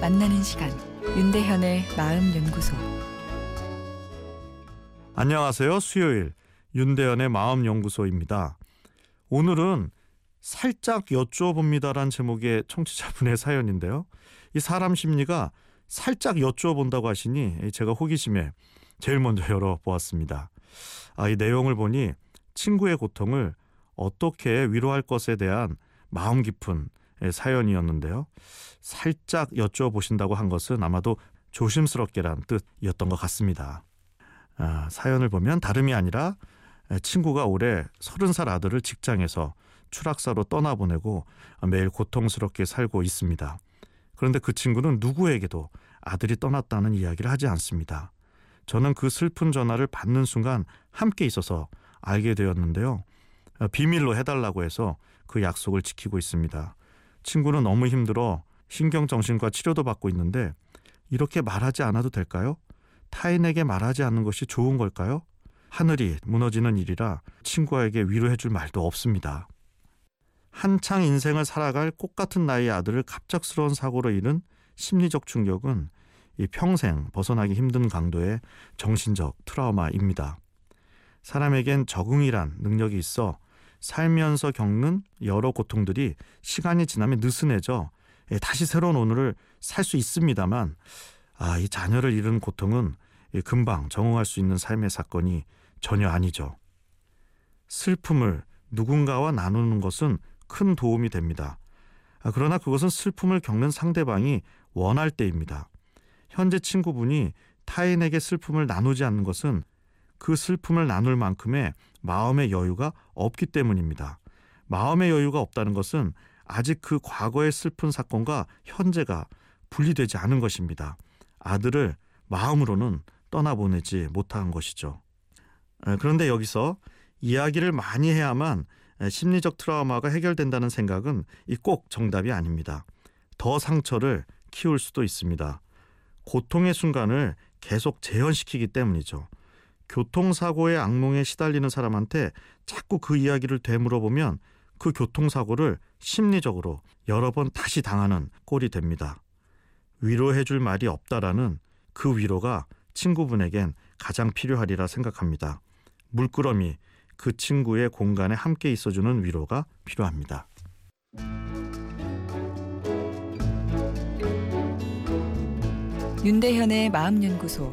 만나는 시간 윤대현의 마음 연구소 안녕하세요. 수요일 윤대현의 마음 연구소입니다. 오늘은 살짝 여쭈어봅니다란 제목의 청취자분의 사연인데요. 이 사람 심리가 살짝 여쭈어본다고 하시니 제가 호기심에 제일 먼저 열어보았습니다. 아, 이 내용을 보니 친구의 고통을 어떻게 위로할 것에 대한 마음 깊은 사연이었는데요. 살짝 여쭈어보신다고 한 것은 아마도 조심스럽게란 뜻이었던 것 같습니다. 아, 사연을 보면 다름이 아니라 친구가 올해 서른 살 아들을 직장에서 추락사로 떠나보내고 매일 고통스럽게 살고 있습니다. 그런데 그 친구는 누구에게도 아들이 떠났다는 이야기를 하지 않습니다. 저는 그 슬픈 전화를 받는 순간 함께 있어서 알게 되었는데요. 비밀로 해달라고 해서 그 약속을 지키고 있습니다. 친구는 너무 힘들어 신경정신과 치료도 받고 있는데 이렇게 말하지 않아도 될까요? 타인에게 말하지 않는 것이 좋은 걸까요? 하늘이 무너지는 일이라 친구에게 위로해 줄 말도 없습니다. 한창 인생을 살아갈 꽃 같은 나이의 아들을 갑작스러운 사고로 잃은 심리적 충격은 이 평생 벗어나기 힘든 강도의 정신적 트라우마입니다. 사람에겐 적응이란 능력이 있어 살면서 겪는 여러 고통들이 시간이 지나면 느슨해져 예, 다시 새로운 오늘을 살 수 있습니다만 아, 이 자녀를 잃은 고통은 금방 적응할 수 있는 삶의 사건이 전혀 아니죠. 슬픔을 누군가와 나누는 것은 큰 도움이 됩니다. 아, 그러나 그것은 슬픔을 겪는 상대방이 원할 때입니다. 현재 친구분이 타인에게 슬픔을 나누지 않는 것은 그 슬픔을 나눌 만큼의 마음의 여유가 없기 때문입니다. 마음의 여유가 없다는 것은 아직 그 과거의 슬픈 사건과 현재가 분리되지 않은 것입니다. 아들을 마음으로는 떠나보내지 못한 것이죠. 그런데 여기서 이야기를 많이 해야만 심리적 트라우마가 해결된다는 생각은 꼭 정답이 아닙니다. 더 상처를 키울 수도 있습니다. 고통의 순간을 계속 재현시키기 때문이죠. 교통사고의 악몽에 시달리는 사람한테 자꾸 그 이야기를 되물어보면 그 교통사고를 심리적으로 여러 번 다시 당하는 꼴이 됩니다. 위로해줄 말이 없다라는 그 위로가 친구분에겐 가장 필요하리라 생각합니다. 물끄러미 그 친구의 공간에 함께 있어주는 위로가 필요합니다. 윤대현의 마음연구소